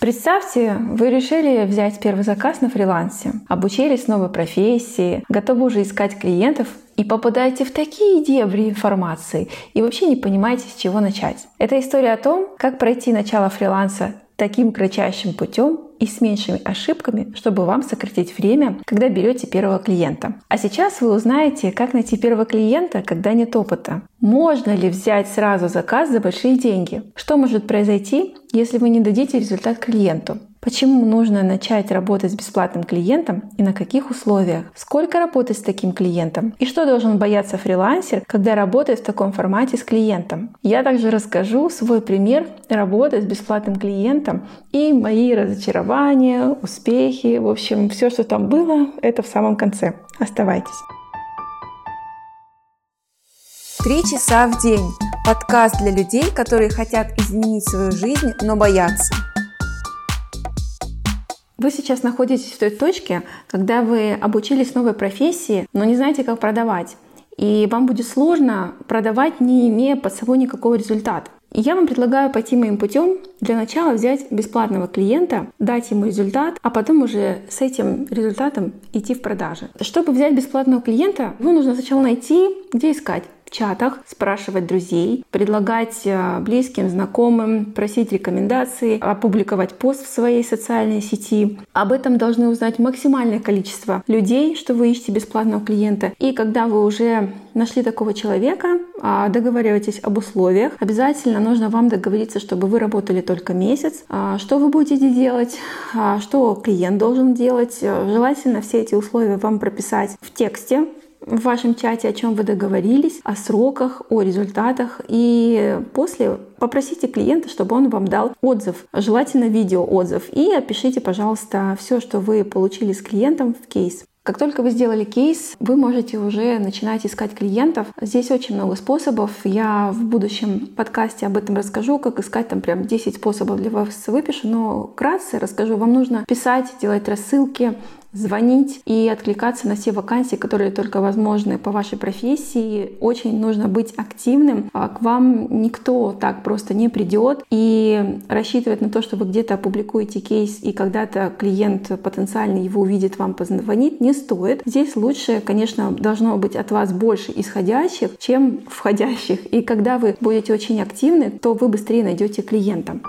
Представьте, вы решили взять первый заказ на фрилансе, обучились новой профессии, готовы уже искать клиентов и попадаете в такие дебри информации и вообще не понимаете, с чего начать. Это история о том, как пройти начало фриланса таким кратчайшим путем и с меньшими ошибками, чтобы вам сократить время, когда берете первого клиента. А сейчас вы узнаете, как найти первого клиента, когда нет опыта. Можно ли взять сразу заказ за большие деньги? Что может произойти, если вы не дадите результат клиенту? Почему нужно начать работать с бесплатным клиентом и на каких условиях? Сколько работать с таким клиентом? И что должен бояться фрилансер, когда работает в таком формате с клиентом? Я также расскажу свой пример работы с бесплатным клиентом и мои разочарования, успехи, в общем, все, что там было, это в самом конце. Оставайтесь. Три часа в день. Подкаст для людей, которые хотят изменить свою жизнь, но боятся. Вы сейчас находитесь в той точке, когда вы обучились новой профессии, но не знаете, как продавать. И вам будет сложно продавать, не имея под собой никакого результата. И я вам предлагаю пойти моим путем. Для начала взять бесплатного клиента, дать ему результат, а потом уже с этим результатом идти в продажи. Чтобы взять бесплатного клиента, его нужно сначала найти, где искать в чатах, спрашивать друзей, предлагать э, близким, знакомым, просить рекомендации, опубликовать пост в своей социальной сети. Об этом должны узнать максимальное количество людей, что вы ищете бесплатного клиента. И когда вы уже нашли такого человека, а, договариваетесь об условиях, обязательно нужно вам договориться, чтобы вы работали только месяц. А, что вы будете делать, а, что клиент должен делать. Желательно все эти условия вам прописать в тексте, в вашем чате, о чем вы договорились, о сроках, о результатах. И после попросите клиента, чтобы он вам дал отзыв, желательно видеоотзыв. И опишите, пожалуйста, все, что вы получили с клиентом в кейс. Как только вы сделали кейс, вы можете уже начинать искать клиентов. Здесь очень много способов. Я в будущем подкасте об этом расскажу, как искать там прям 10 способов для вас выпишу, но вкратце расскажу. Вам нужно писать, делать рассылки, звонить и откликаться на все вакансии, которые только возможны по вашей профессии. Очень нужно быть активным. А к вам никто так просто не придет и рассчитывать на то, что вы где-то опубликуете кейс и когда-то клиент потенциальный его увидит, вам позвонит, не стоит. Здесь лучше, конечно, должно быть от вас больше исходящих, чем входящих. И когда вы будете очень активны, то вы быстрее найдете клиента.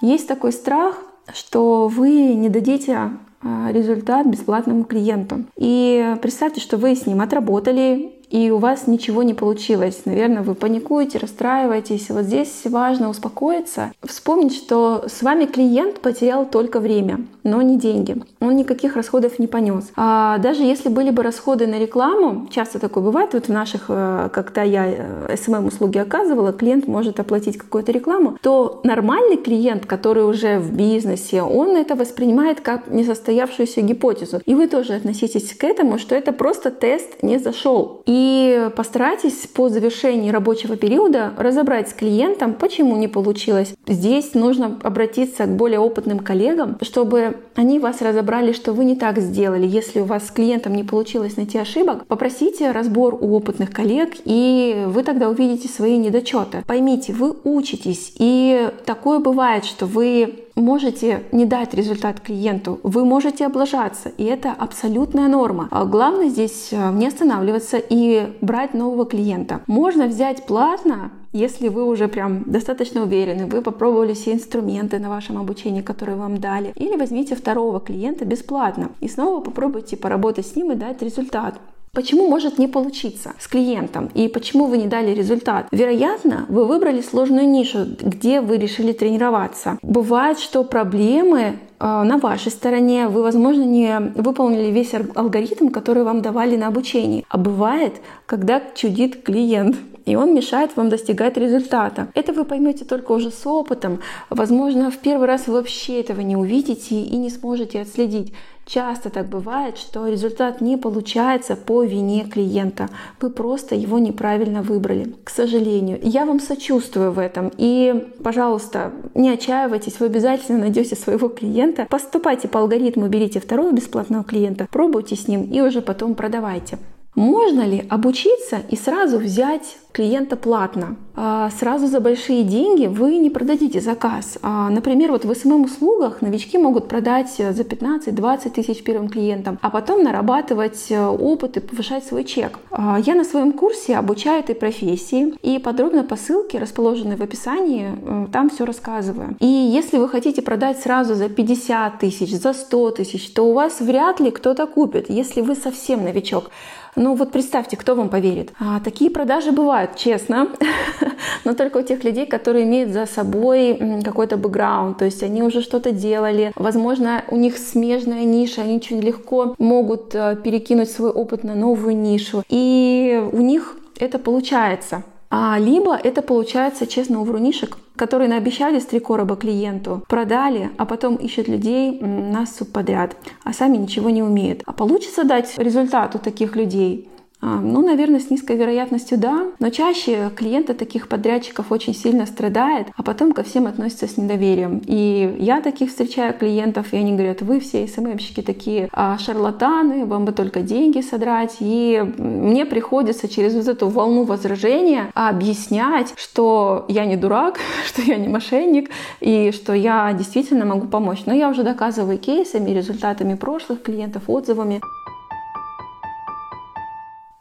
Есть такой страх, что вы не дадите а, результат бесплатному клиенту. И представьте, что вы с ним отработали и у вас ничего не получилось. Наверное, вы паникуете, расстраиваетесь. Вот здесь важно успокоиться, вспомнить, что с вами клиент потерял только время, но не деньги. Он никаких расходов не понес. А даже если были бы расходы на рекламу, часто такое бывает, вот в наших, э, когда я э, оказывала, клиент может оплатить какую-то рекламу, то нормальный клиент, который уже в бизнесе, он это воспринимает как несостоявшуюся гипотезу. И вы тоже относитесь к этому, что это просто тест не зашел. И и постарайтесь по завершении рабочего периода разобрать с клиентом, почему не получилось. Здесь нужно обратиться к более опытным коллегам, чтобы они вас разобрали, что вы не так сделали. Если у вас с клиентом не получилось найти ошибок, попросите разбор у опытных коллег, и вы тогда увидите свои недочеты. Поймите, вы учитесь, и такое бывает, что вы можете не дать результат клиенту, вы можете облажаться, и это абсолютная норма. А главное здесь э, не останавливаться и брать нового клиента. Можно взять платно, если вы уже прям достаточно уверены, вы попробовали все инструменты на вашем обучении, которые вам дали, или возьмите второго клиента бесплатно и снова попробуйте поработать с ним и дать результат. Почему может не получиться с клиентом и почему вы не дали результат? Вероятно, вы выбрали сложную нишу, где вы решили тренироваться. Бывает, что проблемы э, на вашей стороне, вы, возможно, не выполнили весь алгоритм, который вам давали на обучении. А бывает, когда чудит клиент и он мешает вам достигать результата. Это вы поймете только уже с опытом. Возможно, в первый раз вы вообще этого не увидите и не сможете отследить. Часто так бывает, что результат не получается по вине клиента. Вы просто его неправильно выбрали. К сожалению, я вам сочувствую в этом. И, пожалуйста, не отчаивайтесь, вы обязательно найдете своего клиента. Поступайте по алгоритму, берите второго бесплатного клиента, пробуйте с ним и уже потом продавайте. Можно ли обучиться и сразу взять клиента платно. А сразу за большие деньги вы не продадите заказ. А, например, вот в СММ-услугах новички могут продать за 15-20 тысяч первым клиентам, а потом нарабатывать э, опыт и повышать свой чек. А, я на своем курсе обучаю этой профессии и подробно по ссылке, расположенной в описании, э, там все рассказываю. И если вы хотите продать сразу за 50 тысяч, за 100 тысяч, то у вас вряд ли кто-то купит, если вы совсем новичок. Ну вот представьте, кто вам поверит. А, такие продажи бывают, честно, но только у тех людей, которые имеют за собой какой-то бэкграунд, то есть они уже что-то делали, возможно, у них смежная ниша, они очень легко могут э, перекинуть свой опыт на новую нишу, и у них это получается. А либо это получается, честно, у врунишек, которые наобещали с три короба клиенту, продали, а потом ищут людей на субподряд, а сами ничего не умеют. А получится дать результат у таких людей? А, ну, наверное, с низкой вероятностью да, но чаще клиенты таких подрядчиков очень сильно страдает, а потом ко всем относятся с недоверием. И я таких встречаю клиентов, и они говорят, вы все СММщики такие а, шарлатаны, вам бы только деньги содрать. И мне приходится через вот эту волну возражения объяснять, что я не дурак, что я не мошенник, и что я действительно могу помочь. Но я уже доказываю кейсами, результатами прошлых клиентов, отзывами.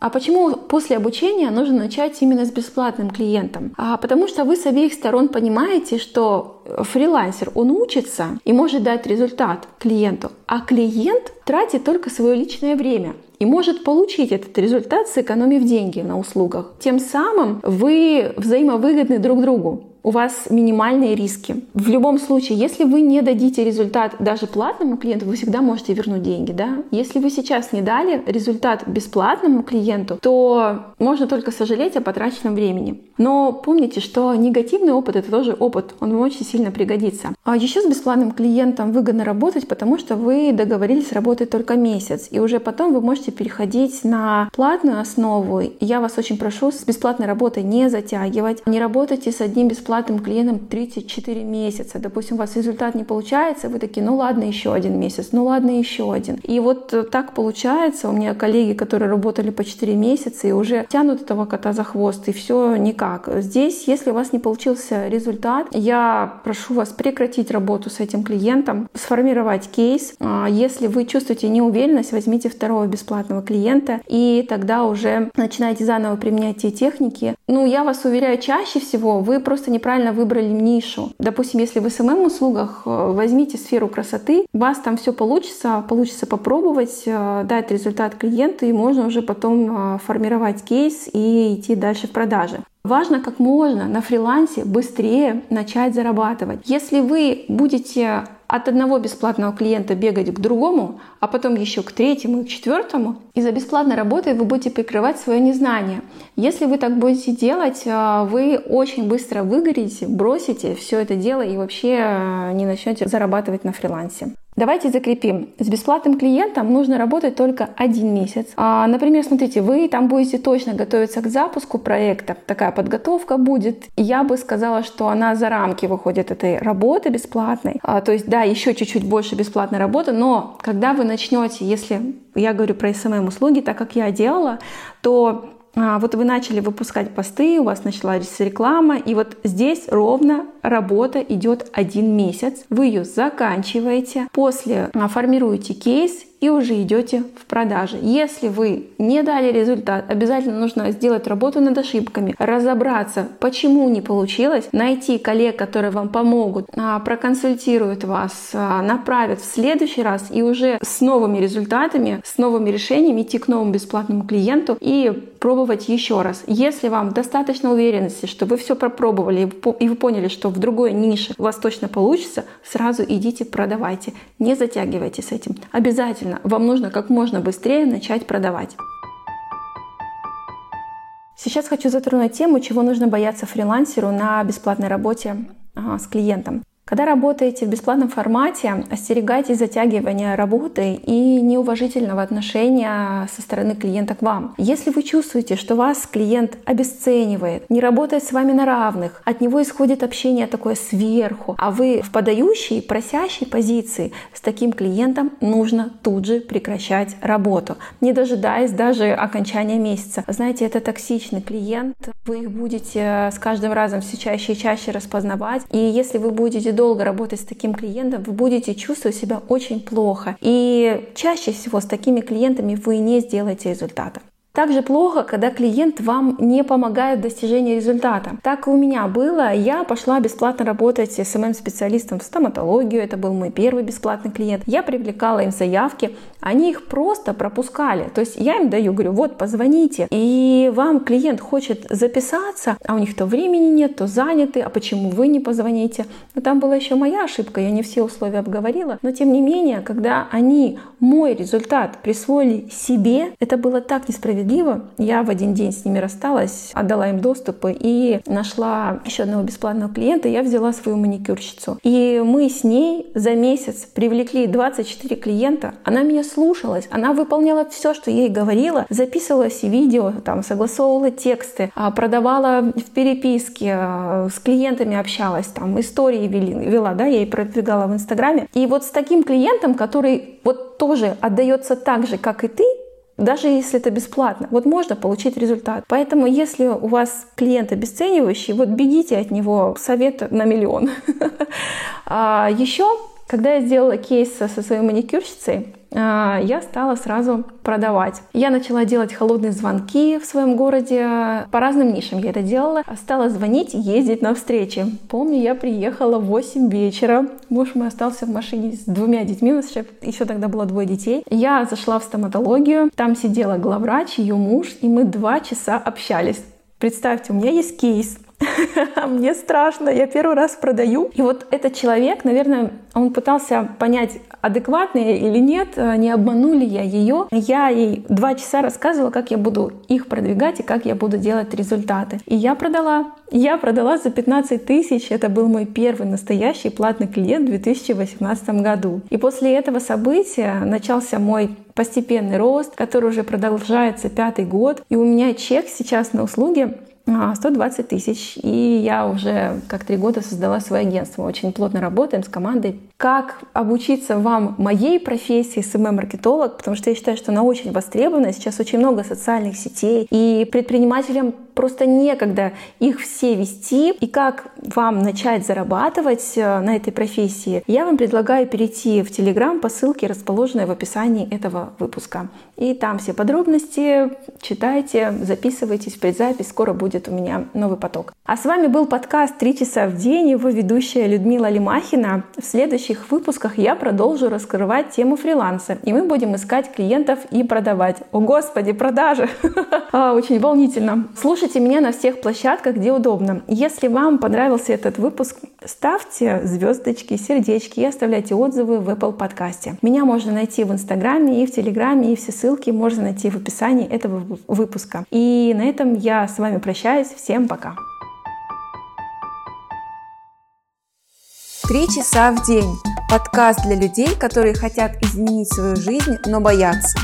А почему после обучения нужно начать именно с бесплатным клиентом? А потому что вы с обеих сторон понимаете, что фрилансер, он учится и может дать результат клиенту, а клиент тратит только свое личное время и может получить этот результат, сэкономив деньги на услугах. Тем самым вы взаимовыгодны друг другу у вас минимальные риски. В любом случае, если вы не дадите результат даже платному клиенту, вы всегда можете вернуть деньги. Да? Если вы сейчас не дали результат бесплатному клиенту, то можно только сожалеть о потраченном времени. Но помните, что негативный опыт — это тоже опыт, он вам очень сильно пригодится. А еще с бесплатным клиентом выгодно работать, потому что вы договорились работать только месяц, и уже потом вы можете переходить на платную основу. Я вас очень прошу с бесплатной работой не затягивать, не работайте с одним бесплатным клиентам 34 месяца. Допустим, у вас результат не получается, вы такие, ну ладно, еще один месяц, ну ладно, еще один. И вот э, так получается. У меня коллеги, которые работали по 4 месяца и уже тянут этого кота за хвост, и все никак. Здесь, если у вас не получился результат, я прошу вас прекратить работу с этим клиентом, сформировать кейс. А, если вы чувствуете неуверенность, возьмите второго бесплатного клиента, и тогда уже начинайте заново применять те техники. Ну, я вас уверяю, чаще всего вы просто не неправильно выбрали нишу. Допустим, если в СММ-услугах э, возьмите сферу красоты, у вас там все получится, получится попробовать, э, дать результат клиенту, и можно уже потом э, формировать кейс и идти дальше в продажи. Важно как можно на фрилансе быстрее начать зарабатывать. Если вы будете от одного бесплатного клиента бегать к другому, а потом еще к третьему и к четвертому, из-за бесплатной работы вы будете прикрывать свое незнание. Если вы так будете делать, а, вы очень быстро выгорите, бросите все это дело и вообще а, не начнете зарабатывать на фрилансе. Давайте закрепим. С бесплатным клиентом нужно работать только один месяц. А, например, смотрите, вы там будете точно готовиться к запуску проекта. Такая подготовка будет. Я бы сказала, что она за рамки выходит этой работы бесплатной. А, то есть, да, еще чуть-чуть больше бесплатной работы, но когда вы начнете, если я говорю про SMM-услуги, так как я делала, то а, вот вы начали выпускать посты, у вас началась реклама, и вот здесь ровно работа идет один месяц. Вы ее заканчиваете, после формируете кейс и уже идете в продажи. Если вы не дали результат, обязательно нужно сделать работу над ошибками, разобраться, почему не получилось, найти коллег, которые вам помогут, а, проконсультируют вас, а, направят в следующий раз и уже с новыми результатами, с новыми решениями идти к новому бесплатному клиенту и пробовать еще раз. Если вам достаточно уверенности, что вы все пропробовали и вы поняли, что в другой нише у вас точно получится, сразу идите продавайте. Не затягивайте с этим. Обязательно вам нужно как можно быстрее начать продавать. Сейчас хочу затронуть тему, чего нужно бояться фрилансеру на бесплатной работе с клиентом. Когда работаете в бесплатном формате, остерегайтесь затягивания работы и неуважительного отношения со стороны клиента к вам. Если вы чувствуете, что вас клиент обесценивает, не работает с вами на равных, от него исходит общение такое сверху, а вы в подающей, просящей позиции, с таким клиентом нужно тут же прекращать работу, не дожидаясь даже окончания месяца. Знаете, это токсичный клиент, вы их будете с каждым разом все чаще и чаще распознавать, и если вы будете долго работать с таким клиентом, вы будете чувствовать себя очень плохо. И чаще всего с такими клиентами вы не сделаете результата. Также плохо, когда клиент вам не помогает в достижении результата. Так и у меня было. Я пошла бесплатно работать с СММ-специалистом в стоматологию. Это был мой первый бесплатный клиент. Я привлекала им заявки. Они их просто пропускали. То есть я им даю, говорю, вот, позвоните. И вам клиент хочет записаться, а у них то времени нет, то заняты. А почему вы не позвоните? Но там была еще моя ошибка. Я не все условия обговорила. Но тем не менее, когда они мой результат присвоили себе, это было так несправедливо справедливо. Я в один день с ними рассталась, отдала им доступы и нашла еще одного бесплатного клиента. Я взяла свою маникюрщицу. И мы с ней за месяц привлекли 24 клиента. Она меня слушалась, она выполняла все, что ей говорила, записывала все видео, там, согласовывала тексты, а, продавала в переписке, а, с клиентами общалась, там, истории вела, да, я ей продвигала в Инстаграме. И вот с таким клиентом, который вот тоже отдается так же, как и ты, даже если это бесплатно. Вот можно получить результат. Поэтому, если у вас клиент обесценивающий, вот бегите от него. Совет на миллион. А еще, когда я сделала кейс со своей маникюрщицей, а, я стала сразу продавать. Я начала делать холодные звонки в своем городе. По разным нишам я это делала. Стала звонить, ездить на встречи. Помню, я приехала в 8 вечера. Муж мой остался в машине с двумя детьми. У нас еще, еще тогда было двое детей. Я зашла в стоматологию. Там сидела главврач, ее муж, и мы два часа общались. Представьте, у меня есть кейс мне страшно, я первый раз продаю. И вот этот человек, наверное, он пытался понять, адекватно или нет, э, не обману ли я ее. Я ей два часа рассказывала, как я буду их продвигать и как я буду делать результаты. И я продала. Я продала за 15 тысяч. Это был мой первый настоящий платный клиент в 2018 году. И после этого события начался мой постепенный рост, который уже продолжается пятый год. И у меня чек сейчас на услуги 120 а, тысяч. И я уже как три года создала свое агентство. очень плотно работаем с командой. Как обучиться вам моей профессии СММ-маркетолог, потому что я считаю, что она очень востребована. Сейчас очень много социальных сетей. И предпринимателям просто некогда их все вести. И как вам начать зарабатывать э, на этой профессии, я вам предлагаю перейти в Телеграм по ссылке, расположенной в описании этого выпуска. И там все подробности читайте, записывайтесь в предзапись. Скоро будет у меня новый поток. А с вами был подкаст «Три часа в день», его ведущая Людмила Лимахина. В следующих выпусках я продолжу раскрывать тему фриланса, и мы будем искать клиентов и продавать. О, Господи, продажи! А, очень волнительно. Слушайте меня на всех площадках, где удобно. Если вам понравился этот выпуск, ставьте звездочки, сердечки и оставляйте отзывы в Apple подкасте. Меня можно найти в Инстаграме и в Телеграме, и все ссылки можно найти в описании этого выпуска. И на этом я с вами прощаюсь. Всем пока! Три часа в день. Подкаст для людей, которые хотят изменить свою жизнь, но боятся.